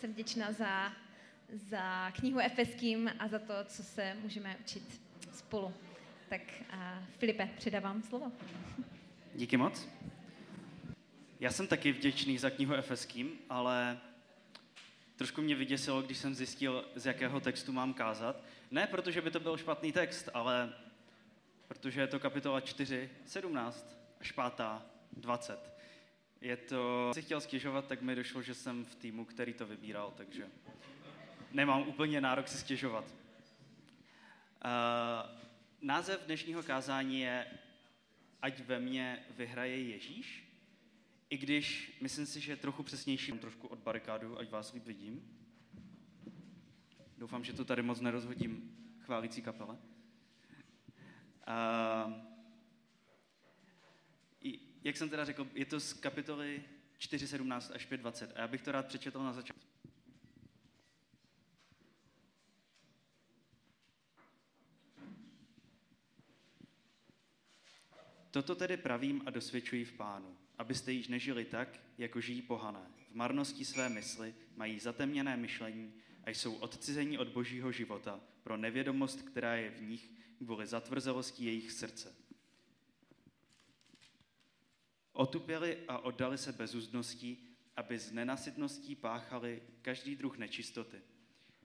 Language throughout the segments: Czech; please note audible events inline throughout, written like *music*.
jsem vděčná za, za knihu Efeským a za to, co se můžeme učit spolu. Tak a Filipe, předávám slovo. Díky moc. Já jsem taky vděčný za knihu Efeským, ale trošku mě vyděsilo, když jsem zjistil, z jakého textu mám kázat. Ne protože by to byl špatný text, ale protože je to kapitola 4, 17 až 5, 20. Je to, si chtěl stěžovat, tak mi došlo, že jsem v týmu, který to vybíral, takže nemám úplně nárok si stěžovat. Uh, název dnešního kázání je Ať ve mně vyhraje Ježíš, i když myslím si, že je trochu přesnější, trošku od barikádu, ať vás líp vidím. Doufám, že to tady moc nerozhodím chválící kapele. Uh, jak jsem teda řekl, je to z kapitoly 4.17 až 5.20 a já bych to rád přečetl na začátku. Toto tedy pravím a dosvědčuji v pánu, abyste již nežili tak, jako žijí pohané. V marnosti své mysli mají zatemněné myšlení a jsou odcizení od božího života pro nevědomost, která je v nich kvůli zatvrzelosti jejich srdce. Otupěli a oddali se bezúzdností, aby z nenasytností páchali každý druh nečistoty.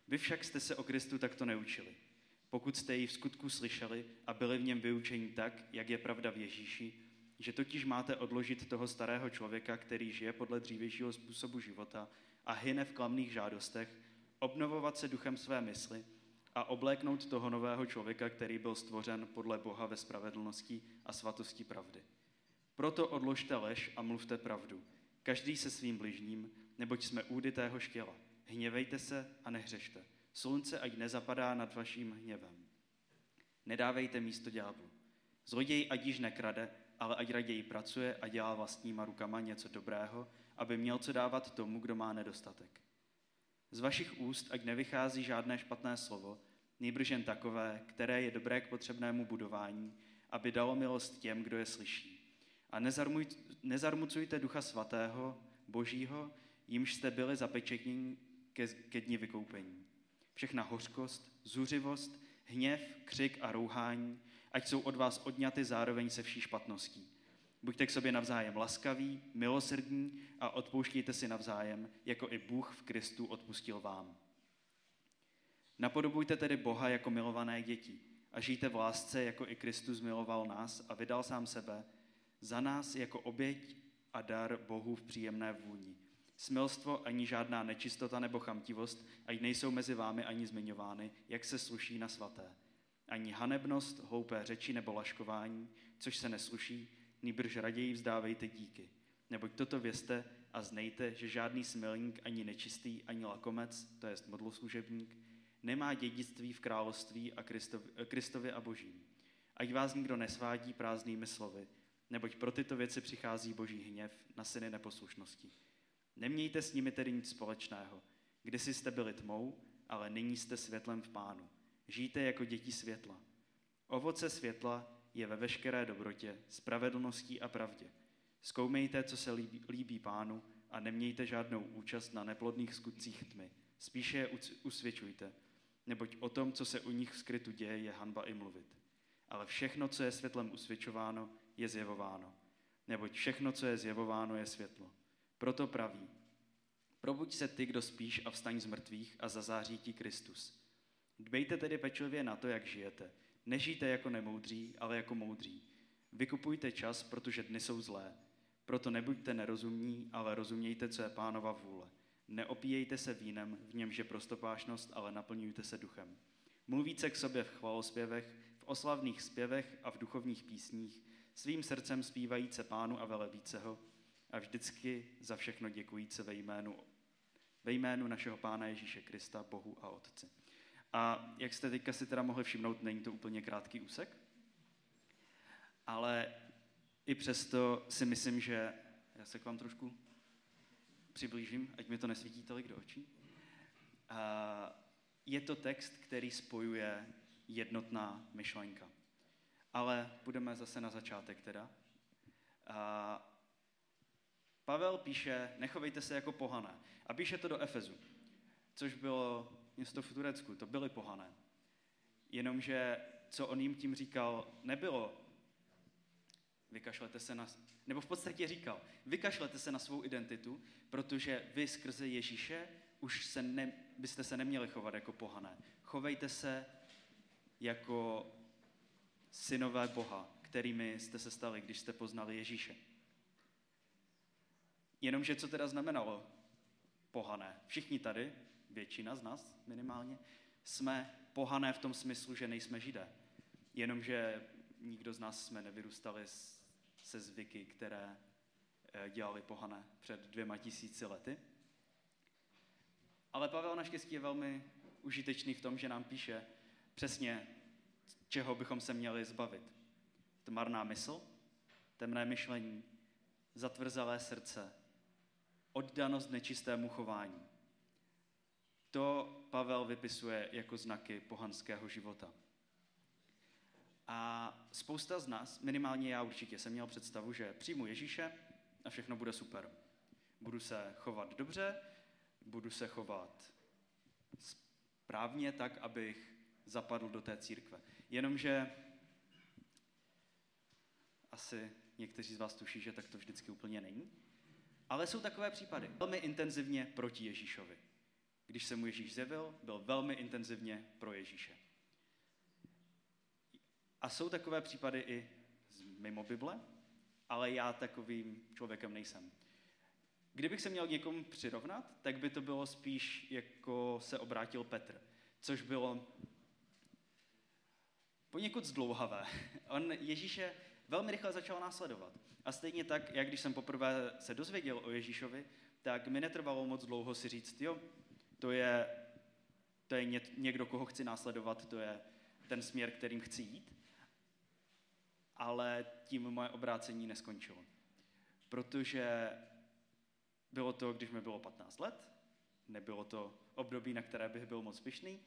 Vy však jste se o Kristu takto neučili. Pokud jste ji v skutku slyšeli a byli v něm vyučeni tak, jak je pravda v Ježíši, že totiž máte odložit toho starého člověka, který žije podle dřívějšího způsobu života a hyne v klamných žádostech, obnovovat se duchem své mysli a obléknout toho nového člověka, který byl stvořen podle Boha ve spravedlnosti a svatosti pravdy. Proto odložte lež a mluvte pravdu, každý se svým bližním, neboť jsme údy tého štěla. Hněvejte se a nehřešte. Slunce ať nezapadá nad vaším hněvem. Nedávejte místo ďáblu. Zloděj ať již nekrade, ale ať raději pracuje a dělá vlastníma rukama něco dobrého, aby měl co dávat tomu, kdo má nedostatek. Z vašich úst ať nevychází žádné špatné slovo, nejbrž jen takové, které je dobré k potřebnému budování, aby dalo milost těm, kdo je slyší. A nezarmucujte ducha svatého, božího, jimž jste byli zapečetní ke, ke dni vykoupení. Všechna hořkost, zuřivost, hněv, křik a rouhání, ať jsou od vás odňaty zároveň se vší špatností. Buďte k sobě navzájem laskaví, milosrdní a odpouštějte si navzájem, jako i Bůh v Kristu odpustil vám. Napodobujte tedy Boha jako milované děti a žijte v lásce, jako i Kristus miloval nás a vydal sám sebe za nás jako oběť a dar Bohu v příjemné vůni. Smilstvo ani žádná nečistota nebo chamtivost, ať nejsou mezi vámi ani zmiňovány, jak se sluší na svaté. Ani hanebnost, hloupé řeči nebo laškování, což se nesluší, nýbrž raději vzdávejte díky. Neboť toto vězte a znejte, že žádný smilník, ani nečistý, ani lakomec, to jest modloslužebník, nemá dědictví v království a Kristovi, a Božím. Ať vás nikdo nesvádí prázdnými slovy, neboť pro tyto věci přichází boží hněv na syny neposlušnosti. Nemějte s nimi tedy nic společného. Kdysi jste byli tmou, ale nyní jste světlem v pánu. Žijte jako děti světla. Ovoce světla je ve veškeré dobrotě, spravedlností a pravdě. Zkoumejte, co se líbí, líbí pánu a nemějte žádnou účast na neplodných skutcích tmy. Spíše je usvědčujte, neboť o tom, co se u nich v skrytu děje, je hanba i mluvit. Ale všechno, co je světlem usvědčováno, je zjevováno. Neboť všechno, co je zjevováno, je světlo. Proto praví, probuď se ty, kdo spíš a vstaň z mrtvých a zazáří ti Kristus. Dbejte tedy pečlivě na to, jak žijete. Nežijte jako nemoudří, ale jako moudří. Vykupujte čas, protože dny jsou zlé. Proto nebuďte nerozumní, ale rozumějte, co je pánova vůle. Neopíjejte se vínem, v němž je prostopášnost, ale naplňujte se duchem. Mluvíte k sobě v chvalospěvech, v oslavných zpěvech a v duchovních písních, svým srdcem zpívajíce pánu a velebíce ho a vždycky za všechno děkujíce ve jménu, ve jménu našeho pána Ježíše Krista, Bohu a Otci. A jak jste teďka si teda mohli všimnout, není to úplně krátký úsek, ale i přesto si myslím, že já se k vám trošku přiblížím, ať mi to nesvítí tolik do očí. A je to text, který spojuje jednotná myšlenka. Ale budeme zase na začátek teda. A Pavel píše, nechovejte se jako pohané. A píše to do Efezu. což bylo město v Turecku, to byly pohané. Jenomže co on jim tím říkal, nebylo vykašlete se na, nebo v podstatě říkal, vykašlete se na svou identitu, protože vy skrze Ježíše už se ne, byste se neměli chovat jako pohané. Chovejte se jako synové Boha, kterými jste se stali, když jste poznali Ježíše. Jenomže co teda znamenalo pohané? Všichni tady, většina z nás minimálně, jsme pohané v tom smyslu, že nejsme židé. Jenomže nikdo z nás jsme nevyrůstali se zvyky, které eh, dělali pohané před dvěma tisíci lety. Ale Pavel naštěstí je velmi užitečný v tom, že nám píše přesně, čeho bychom se měli zbavit. Tmarná mysl, temné myšlení, zatvrzelé srdce, oddanost nečistému chování. To Pavel vypisuje jako znaky pohanského života. A spousta z nás, minimálně já určitě, jsem měl představu, že přijmu Ježíše a všechno bude super. Budu se chovat dobře, budu se chovat správně tak, abych zapadl do té církve. Jenomže asi někteří z vás tuší, že tak to vždycky úplně není. Ale jsou takové případy. Velmi intenzivně proti Ježíšovi. Když se mu Ježíš zjevil, byl velmi intenzivně pro Ježíše. A jsou takové případy i mimo Bible, ale já takovým člověkem nejsem. Kdybych se měl někomu přirovnat, tak by to bylo spíš, jako se obrátil Petr, což bylo poněkud zdlouhavé. On Ježíše velmi rychle začal následovat. A stejně tak, jak když jsem poprvé se dozvěděl o Ježíšovi, tak mi netrvalo moc dlouho si říct, jo, to je, to je někdo, koho chci následovat, to je ten směr, kterým chci jít ale tím moje obrácení neskončilo. Protože bylo to, když mi bylo 15 let, nebylo to období, na které bych byl moc pyšný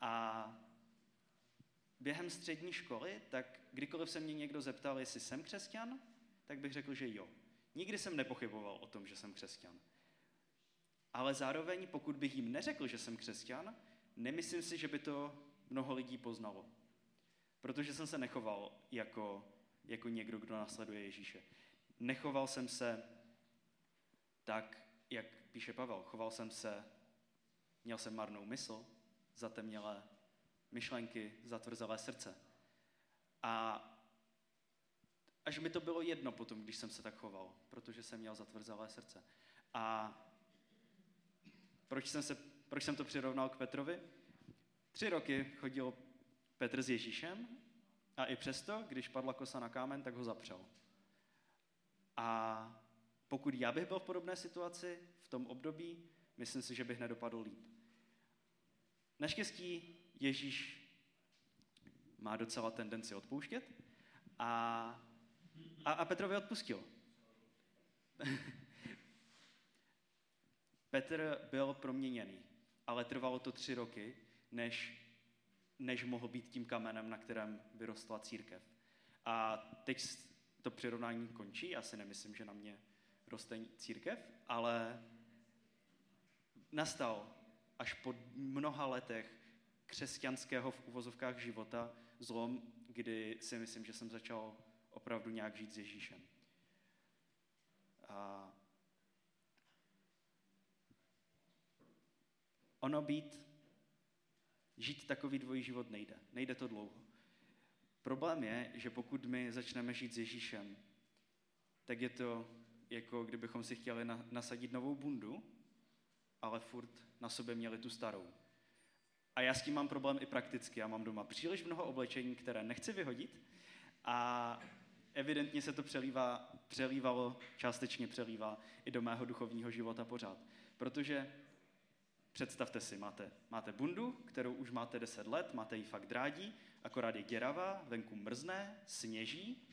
a během střední školy, tak kdykoliv se mě někdo zeptal, jestli jsem křesťan, tak bych řekl, že jo. Nikdy jsem nepochyboval o tom, že jsem křesťan. Ale zároveň, pokud bych jim neřekl, že jsem křesťan, nemyslím si, že by to mnoho lidí poznalo. Protože jsem se nechoval jako, jako někdo, kdo nasleduje Ježíše. Nechoval jsem se tak, jak píše Pavel. Choval jsem se, měl jsem marnou mysl, zatemnělé myšlenky, zatvrzelé srdce. A až mi to bylo jedno potom, když jsem se tak choval, protože jsem měl zatvrzelé srdce. A proč jsem, se, proč jsem to přirovnal k Petrovi? Tři roky chodil Petr s Ježíšem a i přesto, když padla kosa na kámen, tak ho zapřel. A pokud já bych byl v podobné situaci v tom období, myslím si, že bych nedopadl líp. Naštěstí Ježíš má docela tendenci odpouštět a, a, a Petrovi odpustil. *laughs* Petr byl proměněný, ale trvalo to tři roky, než než mohl být tím kamenem, na kterém vyrostla církev. A teď to přirovnání končí, já si nemyslím, že na mě roste církev, ale nastal až po mnoha letech křesťanského v uvozovkách života zlom, kdy si myslím, že jsem začal opravdu nějak žít s Ježíšem. A ono být Žít takový dvojí život nejde. Nejde to dlouho. Problém je, že pokud my začneme žít s Ježíšem, tak je to jako kdybychom si chtěli nasadit novou bundu, ale furt na sobě měli tu starou. A já s tím mám problém i prakticky. Já mám doma příliš mnoho oblečení, které nechci vyhodit a evidentně se to přelívá, přelívalo, částečně přelívá i do mého duchovního života pořád. Protože Představte si, máte, máte bundu, kterou už máte 10 let, máte ji fakt drádí, akorát je děravá, venku mrzne, sněží,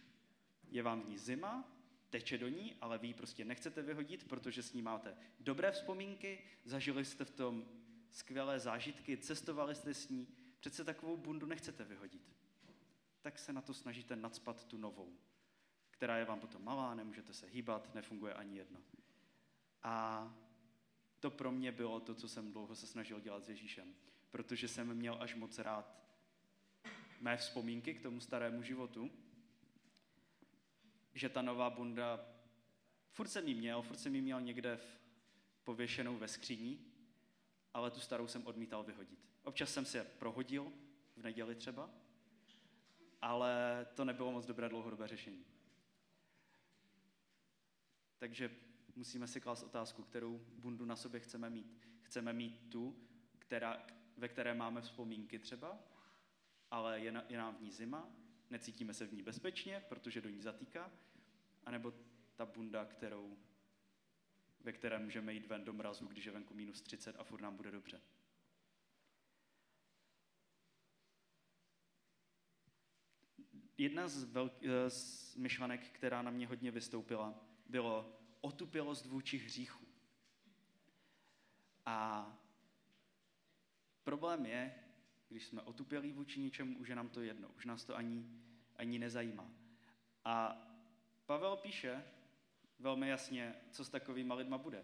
je vám v ní zima, teče do ní, ale vy ji prostě nechcete vyhodit, protože s ní máte dobré vzpomínky, zažili jste v tom skvělé zážitky, cestovali jste s ní, přece takovou bundu nechcete vyhodit. Tak se na to snažíte nadspat tu novou, která je vám potom malá, nemůžete se hýbat, nefunguje ani jedno. A to pro mě bylo to, co jsem dlouho se snažil dělat s Ježíšem. Protože jsem měl až moc rád mé vzpomínky k tomu starému životu, že ta nová bunda, furt jsem ji měl, furt jsem ji měl někde v, pověšenou ve skříní, ale tu starou jsem odmítal vyhodit. Občas jsem si je prohodil, v neděli třeba, ale to nebylo moc dobré dlouhodobé řešení. Takže musíme si klást otázku, kterou bundu na sobě chceme mít. Chceme mít tu, která, ve které máme vzpomínky třeba, ale je, na, je nám v ní zima, necítíme se v ní bezpečně, protože do ní zatýká, anebo ta bunda, kterou, ve které můžeme jít ven do mrazu, když je venku minus 30 a furt nám bude dobře. Jedna z, velk, eh, z myšlenek, která na mě hodně vystoupila, bylo otupělost vůči hříchu. A problém je, když jsme otupělí vůči něčemu, už je nám to jedno, už nás to ani, ani nezajímá. A Pavel píše velmi jasně, co s takovýma lidma bude.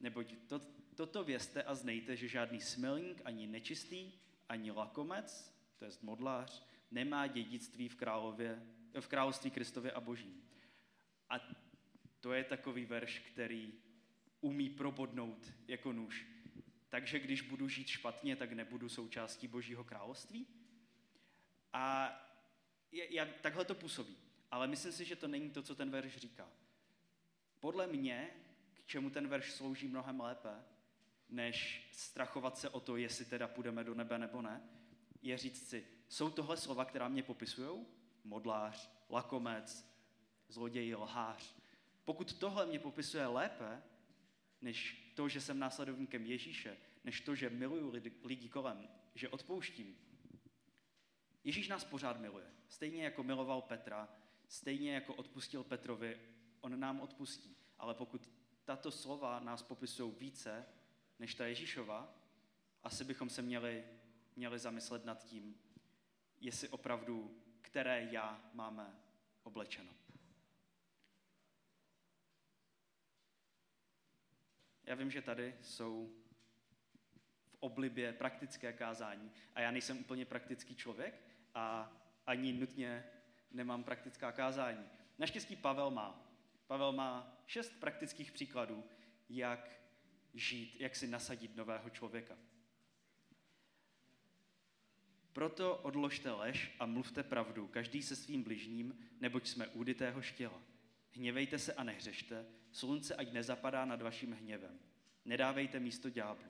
Neboť to, toto vězte a znejte, že žádný smilník, ani nečistý, ani lakomec, to je modlář, nemá dědictví v, králově, v království Kristově a Božím. A to je takový verš, který umí probodnout jako nůž. Takže když budu žít špatně, tak nebudu součástí Božího království? A jak, takhle to působí. Ale myslím si, že to není to, co ten verš říká. Podle mě, k čemu ten verš slouží mnohem lépe, než strachovat se o to, jestli teda půjdeme do nebe nebo ne, je říct si, jsou tohle slova, která mě popisují? Modlář, lakomec, zloděj, lhář. Pokud tohle mě popisuje lépe, než to, že jsem následovníkem Ježíše, než to, že miluju lidi, kolem, že odpouštím, Ježíš nás pořád miluje. Stejně jako miloval Petra, stejně jako odpustil Petrovi, on nám odpustí. Ale pokud tato slova nás popisují více než ta Ježíšova, asi bychom se měli, měli zamyslet nad tím, jestli opravdu, které já máme oblečeno. Já vím, že tady jsou v oblibě praktické kázání a já nejsem úplně praktický člověk a ani nutně nemám praktická kázání. Naštěstí Pavel má. Pavel má šest praktických příkladů, jak žít, jak si nasadit nového člověka. Proto odložte lež a mluvte pravdu, každý se svým bližním, neboť jsme údytého štěla. Hněvejte se a nehřešte, slunce ať nezapadá nad vaším hněvem. Nedávejte místo ďáblu.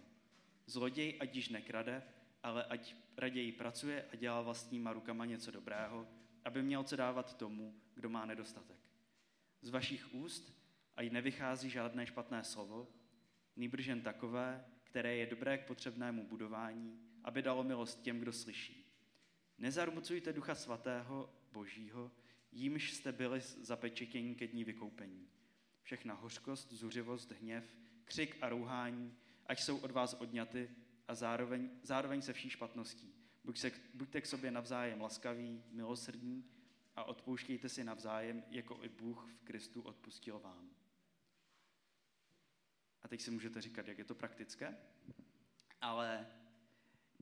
Zloděj ať již nekrade, ale ať raději pracuje a dělá vlastníma rukama něco dobrého, aby měl co dávat tomu, kdo má nedostatek. Z vašich úst ať nevychází žádné špatné slovo, nýbrž jen takové, které je dobré k potřebnému budování, aby dalo milost těm, kdo slyší. Nezarmucujte ducha svatého, božího, jímž jste byli zapečetěni ke dní vykoupení. Všechna hořkost, zuřivost, hněv, křik a rouhání, ať jsou od vás odňaty a zároveň, zároveň se vší špatností. Buď se, buďte k sobě navzájem laskaví, milosrdní a odpouštějte si navzájem, jako i Bůh v Kristu odpustil vám. A teď si můžete říkat, jak je to praktické, ale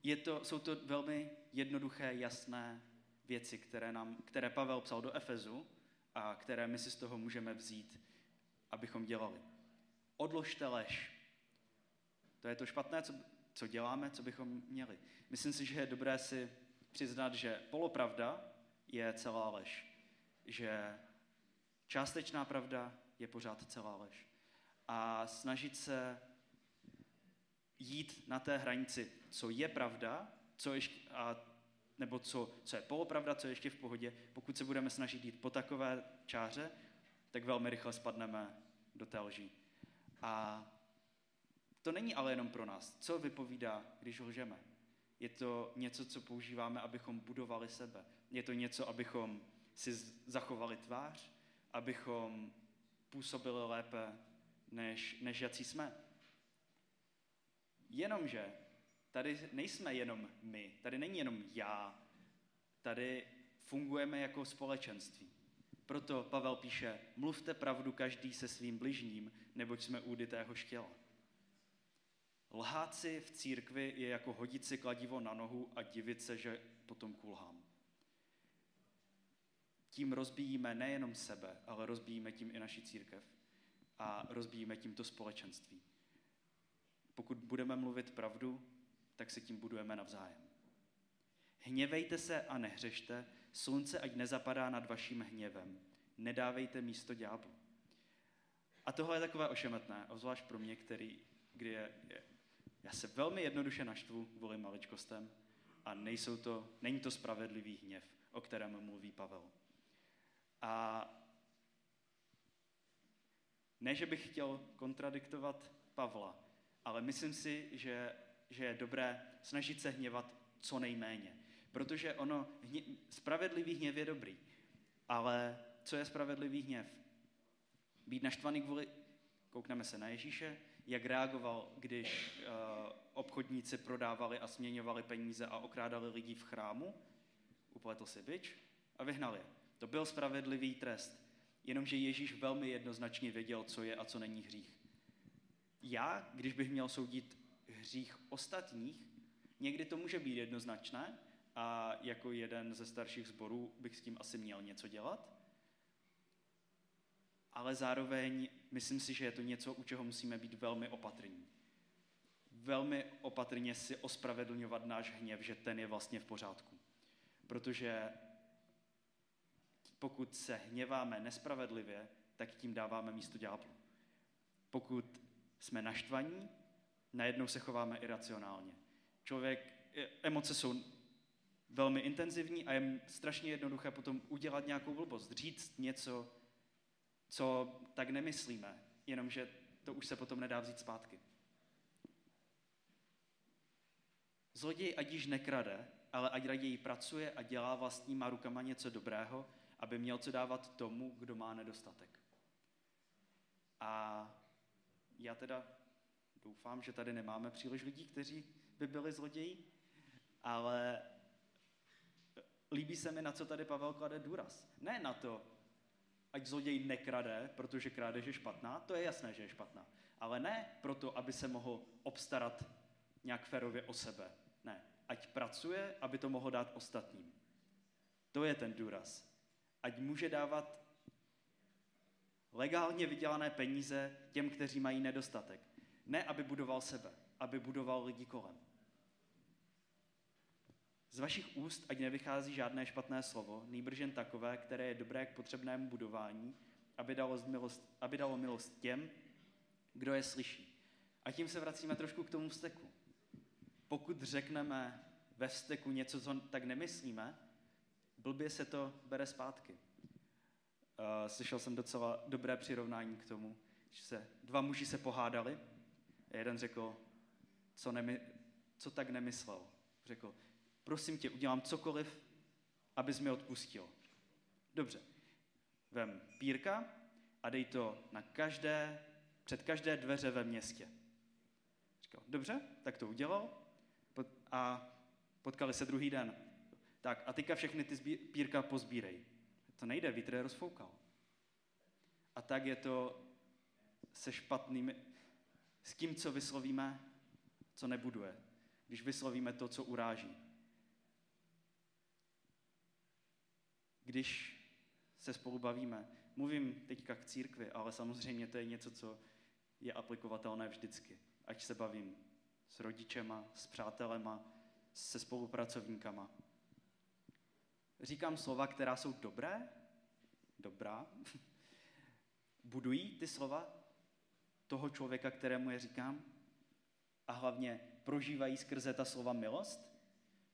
je to, jsou to velmi jednoduché, jasné věci, které, nám, které Pavel psal do Efezu a které my si z toho můžeme vzít, abychom dělali. Odložte lež. To je to špatné, co, co děláme, co bychom měli. Myslím si, že je dobré si přiznat, že polopravda je celá lež. Že částečná pravda je pořád celá lež. A snažit se jít na té hranici, co je pravda, co ještě, a, nebo co, co je polopravda, co je ještě v pohodě, pokud se budeme snažit jít po takové čáře, tak velmi rychle spadneme do té lží. A to není ale jenom pro nás. Co vypovídá, když lžeme? Je to něco, co používáme, abychom budovali sebe. Je to něco, abychom si zachovali tvář, abychom působili lépe, než, než jací jsme. Jenomže tady nejsme jenom my, tady není jenom já, tady fungujeme jako společenství. Proto Pavel píše, mluvte pravdu každý se svým bližním, neboť jsme údy tého štěla. Lhát si v církvi je jako hodit si kladivo na nohu a divit se, že potom kulhám. Tím rozbíjíme nejenom sebe, ale rozbíjíme tím i naši církev a rozbíjíme tímto společenství. Pokud budeme mluvit pravdu, tak se tím budujeme navzájem. Hněvejte se a nehřešte, slunce ať nezapadá nad vaším hněvem. Nedávejte místo ďáblu. A tohle je takové ošemetné, obzvlášť pro mě, který, kdy je, je, já se velmi jednoduše naštvu kvůli maličkostem a nejsou to, není to spravedlivý hněv, o kterém mluví Pavel. A ne, že bych chtěl kontradiktovat Pavla, ale myslím si, že, že je dobré snažit se hněvat co nejméně. Protože ono, hně, spravedlivý hněv je dobrý, ale co je spravedlivý hněv? Být naštvaný kvůli, koukneme se na Ježíše, jak reagoval, když uh, obchodníci prodávali a směňovali peníze a okrádali lidi v chrámu, upletl si byč a vyhnal je. To byl spravedlivý trest, jenomže Ježíš velmi jednoznačně věděl, co je a co není hřích. Já, když bych měl soudit hřích ostatních, někdy to může být jednoznačné a jako jeden ze starších sborů bych s tím asi měl něco dělat, ale zároveň myslím si, že je to něco, u čeho musíme být velmi opatrní. Velmi opatrně si ospravedlňovat náš hněv, že ten je vlastně v pořádku. Protože pokud se hněváme nespravedlivě, tak tím dáváme místo ďáblu. Pokud jsme naštvaní, najednou se chováme iracionálně. Člověk, e, emoce jsou velmi intenzivní a je strašně jednoduché potom udělat nějakou blbost, říct něco, co tak nemyslíme, jenomže to už se potom nedá vzít zpátky. Zloděj ať již nekrade, ale ať raději pracuje a dělá vlastníma rukama něco dobrého, aby měl co dávat tomu, kdo má nedostatek. A já teda doufám, že tady nemáme příliš lidí, kteří by byli zloději, ale líbí se mi, na co tady Pavel klade důraz. Ne na to, ať zloděj nekrade, protože krádež je špatná, to je jasné, že je špatná. Ale ne proto, aby se mohl obstarat nějak férově o sebe. Ne, ať pracuje, aby to mohl dát ostatním. To je ten důraz. Ať může dávat legálně vydělané peníze těm, kteří mají nedostatek. Ne, aby budoval sebe, aby budoval lidi kolem. Z vašich úst ať nevychází žádné špatné slovo, nýbrž jen takové, které je dobré k potřebnému budování, aby dalo, milost, aby dalo milost těm, kdo je slyší. A tím se vracíme trošku k tomu vzteku. Pokud řekneme ve vzteku něco, co tak nemyslíme, blbě se to bere zpátky. Uh, slyšel jsem docela dobré přirovnání k tomu, že se dva muži se pohádali a jeden řekl, co, nemy, co tak nemyslel. Řekl, prosím tě, udělám cokoliv, abys mi odpustil. Dobře, vem pírka a dej to na každé, před každé dveře ve městě. Říkal, dobře, tak to udělal a potkali se druhý den. Tak a teďka všechny ty pírka pozbírej. To nejde, vítr je rozfoukal. A tak je to se špatnými, s tím, co vyslovíme, co nebuduje. Když vyslovíme to, co uráží. když se spolu bavíme. Mluvím teďka k církvi, ale samozřejmě to je něco, co je aplikovatelné vždycky. Ať se bavím s rodičema, s přátelema, se spolupracovníkama. Říkám slova, která jsou dobré, dobrá, *laughs* budují ty slova toho člověka, kterému je říkám, a hlavně prožívají skrze ta slova milost,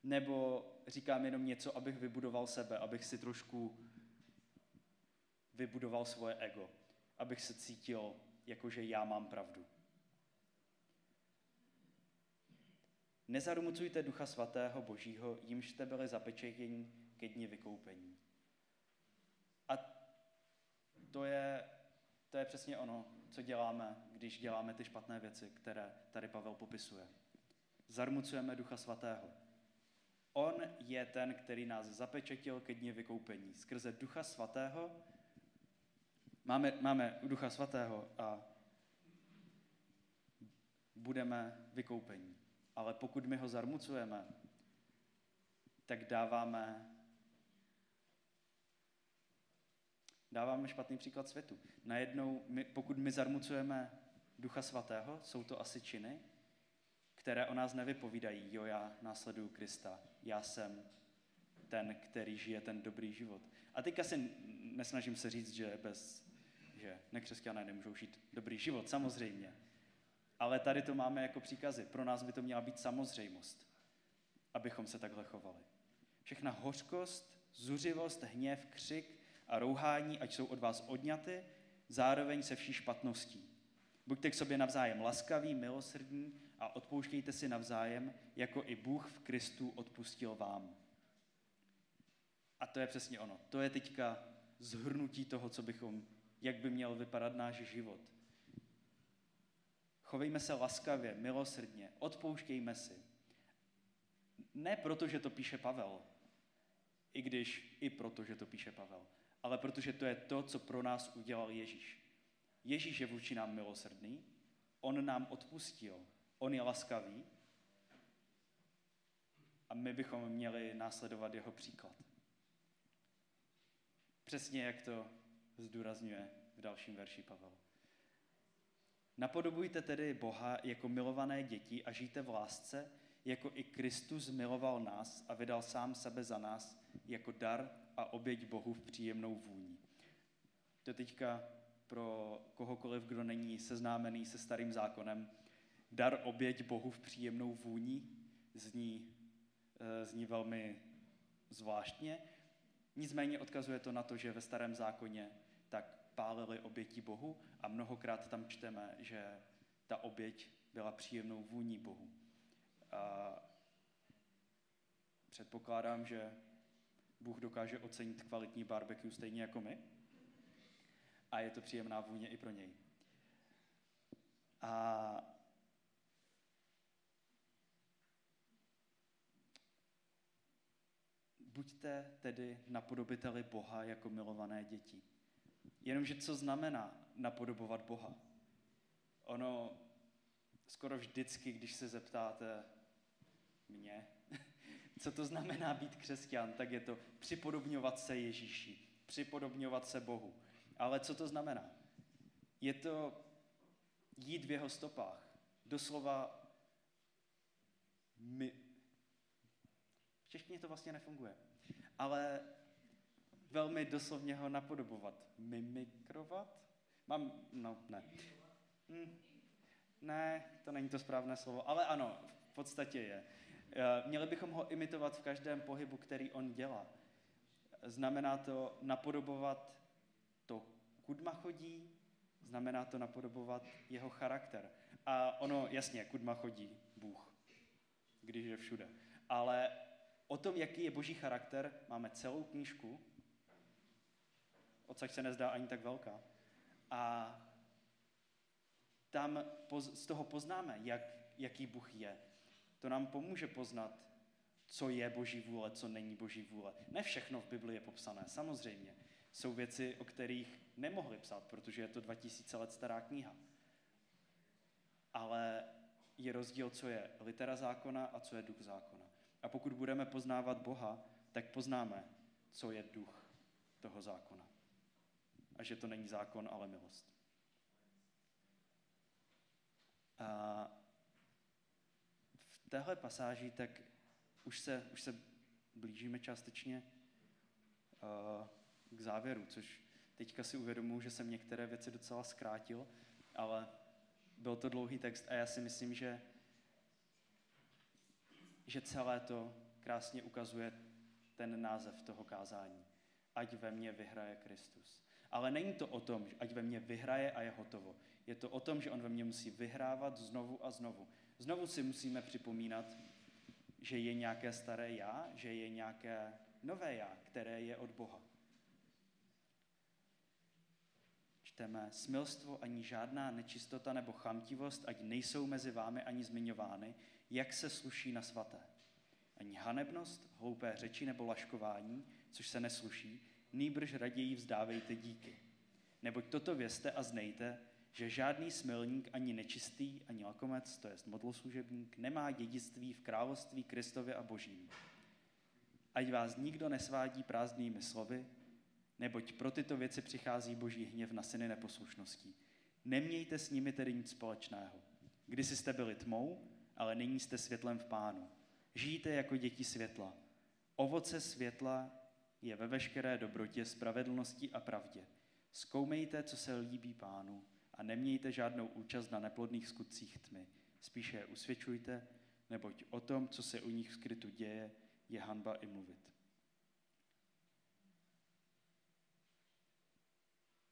nebo říkám jenom něco, abych vybudoval sebe, abych si trošku vybudoval svoje ego, abych se cítil, jako že já mám pravdu. Nezarumucujte Ducha Svatého Božího, jimž jste byli zapečetěni ke dni vykoupení. A to je, to je přesně ono, co děláme, když děláme ty špatné věci, které tady Pavel popisuje. Zarmucujeme Ducha Svatého. On je ten, který nás zapečetil ke dně vykoupení. Skrze Ducha Svatého máme, máme Ducha Svatého a budeme vykoupení. Ale pokud my ho zarmucujeme, tak dáváme dáváme špatný příklad světu. Najednou, my, pokud my zarmucujeme Ducha Svatého, jsou to asi činy, které o nás nevypovídají. Jo, já následuju Krista, já jsem ten, který žije ten dobrý život. A teďka si nesnažím se říct, že bez, že nekřesťané nemůžou žít dobrý život, samozřejmě. Ale tady to máme jako příkazy. Pro nás by to měla být samozřejmost, abychom se takhle chovali. Všechna hořkost, zuřivost, hněv, křik a rouhání, ať jsou od vás odňaty, zároveň se vší špatností. Buďte k sobě navzájem laskaví, milosrdní a odpouštějte si navzájem, jako i Bůh v Kristu odpustil vám. A to je přesně ono. To je teďka zhrnutí toho, co bychom, jak by měl vypadat náš život. Chovejme se laskavě, milosrdně, odpouštějme si. Ne proto, že to píše Pavel, i když i proto, že to píše Pavel, ale protože to je to, co pro nás udělal Ježíš. Ježíš je vůči nám milosrdný, on nám odpustil, on je laskavý a my bychom měli následovat jeho příklad. Přesně jak to zdůrazňuje v dalším verši Pavel. Napodobujte tedy Boha jako milované děti a žijte v lásce, jako i Kristus miloval nás a vydal sám sebe za nás jako dar a oběť Bohu v příjemnou vůni. To teďka pro kohokoliv, kdo není seznámený se starým zákonem, dar oběť Bohu v příjemnou vůni zní, eh, zní velmi zvláštně. Nicméně odkazuje to na to, že ve starém zákoně tak pálili oběti Bohu a mnohokrát tam čteme, že ta oběť byla příjemnou vůní Bohu. A předpokládám, že Bůh dokáže ocenit kvalitní barbecue stejně jako my. A je to příjemná vůně i pro něj. A buďte tedy napodobiteli Boha jako milované děti. Jenomže co znamená napodobovat Boha? Ono skoro vždycky, když se zeptáte mě, co to znamená být křesťan, tak je to připodobňovat se Ježíši, připodobňovat se Bohu. Ale co to znamená? Je to jít v jeho stopách. Doslova my... V češtině to vlastně nefunguje. Ale velmi doslovně ho napodobovat. Mimikrovat? Mám, no, ne. Hm, ne, to není to správné slovo, ale ano, v podstatě je. Eh, měli bychom ho imitovat v každém pohybu, který on dělá. Znamená to napodobovat to, kudma chodí, znamená to napodobovat jeho charakter. A ono, jasně, kudma chodí Bůh, když je všude. Ale o tom, jaký je boží charakter, máme celou knížku, odsaď se nezdá ani tak velká. A tam z toho poznáme, jak, jaký Bůh je. To nám pomůže poznat, co je boží vůle, co není boží vůle. Ne všechno v Bibli je popsané, samozřejmě. Jsou věci, o kterých nemohli psát, protože je to 2000 let stará kniha. Ale je rozdíl, co je litera zákona a co je duch zákona. A pokud budeme poznávat Boha, tak poznáme, co je duch toho zákona. A že to není zákon, ale milost. A téhle pasáži tak už se, už se blížíme částečně uh, k závěru, což teďka si uvědomuji, že jsem některé věci docela zkrátil, ale byl to dlouhý text a já si myslím, že, že celé to krásně ukazuje ten název toho kázání. Ať ve mně vyhraje Kristus. Ale není to o tom, ať ve mně vyhraje a je hotovo. Je to o tom, že on ve mně musí vyhrávat znovu a znovu. Znovu si musíme připomínat, že je nějaké staré já, že je nějaké nové já, které je od Boha. Čteme, smilstvo ani žádná nečistota nebo chamtivost, ať nejsou mezi vámi ani zmiňovány, jak se sluší na svaté. Ani hanebnost, hloupé řeči nebo laškování, což se nesluší, nýbrž raději vzdávejte díky. Neboť toto vězte a znejte, že žádný smilník, ani nečistý, ani lakomec, to jest modloslužebník, nemá dědictví v království Kristově a Božím. Ať vás nikdo nesvádí prázdnými slovy, neboť pro tyto věci přichází boží hněv na syny neposlušností. Nemějte s nimi tedy nic společného. Kdysi jste byli tmou, ale nyní jste světlem v pánu. Žijte jako děti světla. Ovoce světla je ve veškeré dobrotě, spravedlnosti a pravdě. Zkoumejte, co se líbí pánu a nemějte žádnou účast na neplodných skutcích tmy. Spíše je usvědčujte, neboť o tom, co se u nich v skrytu děje, je hanba i mluvit.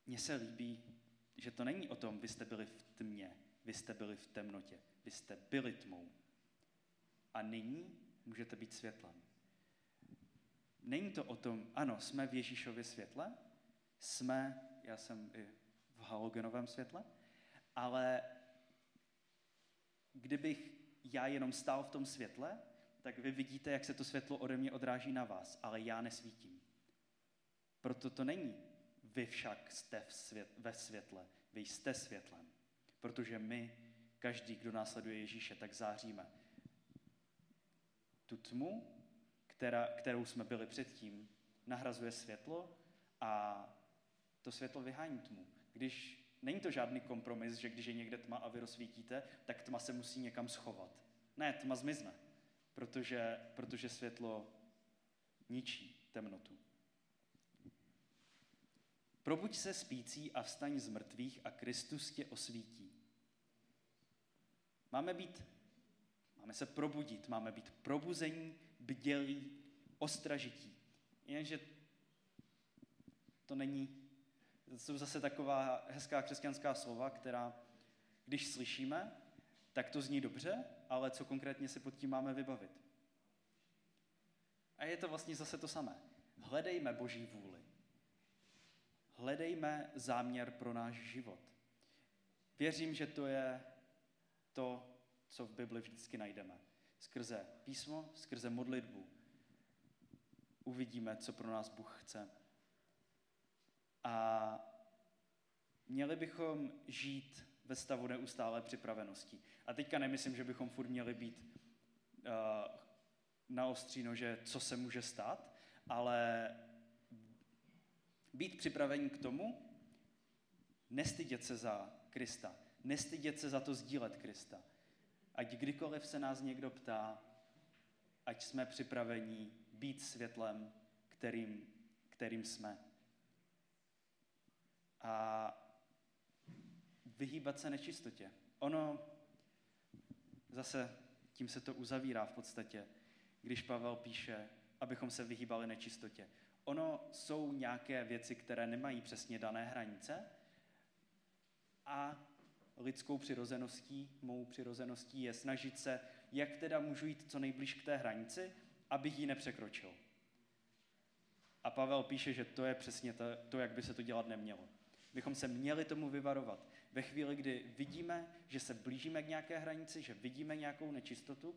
Mně se líbí, že to není o tom, vy jste byli v tmě, vy jste byli v temnotě, vy jste byli tmou. A nyní můžete být světlem. Není to o tom, ano, jsme v Ježíšově světle, jsme, já jsem i v halogenovém světle, ale kdybych já jenom stál v tom světle, tak vy vidíte, jak se to světlo ode mě odráží na vás, ale já nesvítím. Proto to není vy však jste v svět, ve světle, vy jste světlem. Protože my, každý, kdo následuje Ježíše, tak záříme. Tu tmu, která, kterou jsme byli předtím, nahrazuje světlo a to světlo vyhání tmu. Když není to žádný kompromis, že když je někde tma a vy rozsvítíte, tak tma se musí někam schovat. Ne, tma zmizne, protože, protože světlo ničí temnotu. Probuď se spící a vstaň z mrtvých a Kristus tě osvítí. Máme být, máme se probudit, máme být probuzení, bdělí, ostražití. Jenže to není, jsou zase taková hezká křesťanská slova, která, když slyšíme, tak to zní dobře, ale co konkrétně si pod tím máme vybavit? A je to vlastně zase to samé. Hledejme Boží vůli hledejme záměr pro náš život. Věřím, že to je to, co v Bibli vždycky najdeme. Skrze písmo, skrze modlitbu uvidíme, co pro nás Bůh chce. A měli bychom žít ve stavu neustále připravenosti. A teďka nemyslím, že bychom furt měli být uh, na ostří nože, co se může stát, ale být připravení k tomu, nestydět se za Krista, nestydět se za to sdílet Krista. Ať kdykoliv se nás někdo ptá, ať jsme připraveni být světlem, kterým, kterým jsme. A vyhýbat se nečistotě. Ono, zase tím se to uzavírá v podstatě, když Pavel píše, abychom se vyhýbali nečistotě. Ono jsou nějaké věci, které nemají přesně dané hranice a lidskou přirozeností, mou přirozeností je snažit se, jak teda můžu jít co nejblíž k té hranici, abych ji nepřekročil. A Pavel píše, že to je přesně to, to, jak by se to dělat nemělo. Bychom se měli tomu vyvarovat. Ve chvíli, kdy vidíme, že se blížíme k nějaké hranici, že vidíme nějakou nečistotu,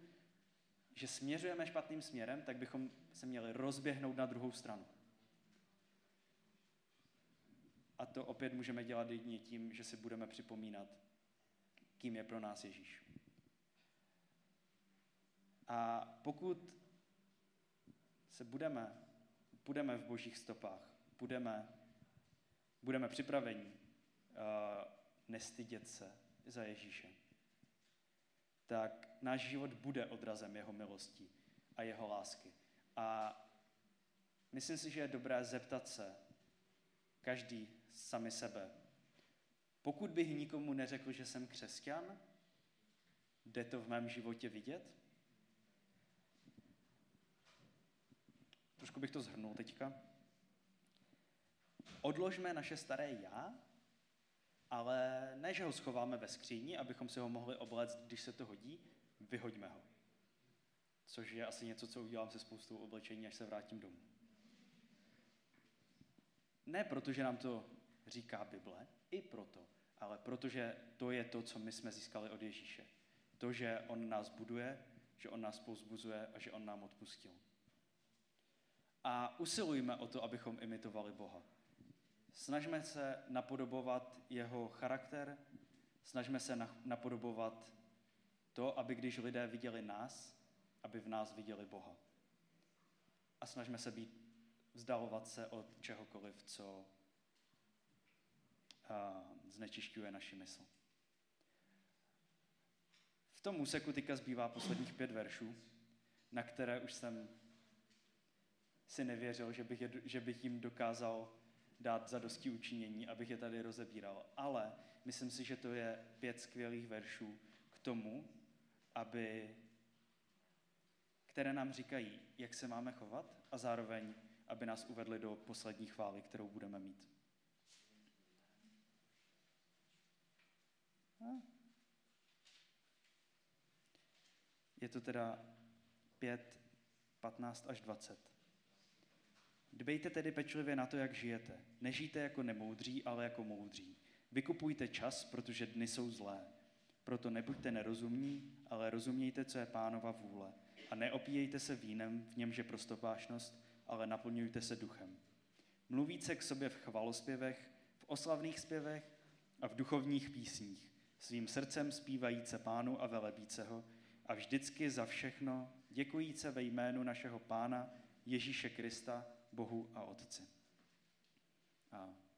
že směřujeme špatným směrem, tak bychom se měli rozběhnout na druhou stranu. A to opět můžeme dělat jedině tím, že si budeme připomínat, kým je pro nás Ježíš. A pokud se budeme, budeme v božích stopách, budeme, budeme připraveni uh, nestydět se za Ježíše, tak náš život bude odrazem jeho milosti a jeho lásky. A myslím si, že je dobré zeptat se každý sami sebe. Pokud bych nikomu neřekl, že jsem křesťan, jde to v mém životě vidět? Trošku bych to zhrnul teďka. Odložme naše staré já, ale ne, že ho schováme ve skříni, abychom si ho mohli obléct, když se to hodí, vyhoďme ho. Což je asi něco, co udělám se spoustou oblečení, až se vrátím domů. Ne proto, že nám to říká Bible, i proto, ale protože to je to, co my jsme získali od Ježíše. To, že On nás buduje, že On nás pozbuzuje a že On nám odpustil. A usilujme o to, abychom imitovali Boha. Snažme se napodobovat jeho charakter, snažme se napodobovat to, aby když lidé viděli nás, aby v nás viděli Boha. A snažme se být, vzdalovat se od čehokoliv, co znečišťuje naši mysl. V tom úseku teďka zbývá posledních pět veršů, na které už jsem si nevěřil, že bych, je, že bych jim dokázal dát za dosti učinění, abych je tady rozebíral. Ale myslím si, že to je pět skvělých veršů k tomu, aby, které nám říkají, jak se máme chovat a zároveň, aby nás uvedli do poslední chvály, kterou budeme mít. Je to teda 5, 15 až 20. Dbejte tedy pečlivě na to, jak žijete. Nežijte jako nemoudří, ale jako moudří. Vykupujte čas, protože dny jsou zlé. Proto nebuďte nerozumní, ale rozumějte, co je pánova vůle. A neopíjejte se vínem, v němž je prostopášnost, ale naplňujte se duchem. Mluvíte k sobě v chvalospěvech, v oslavných zpěvech a v duchovních písních, svým srdcem zpívajíce pánu a velebíce ho a vždycky za všechno děkujíce ve jménu našeho pána Ježíše Krista, Bohu a Otci. A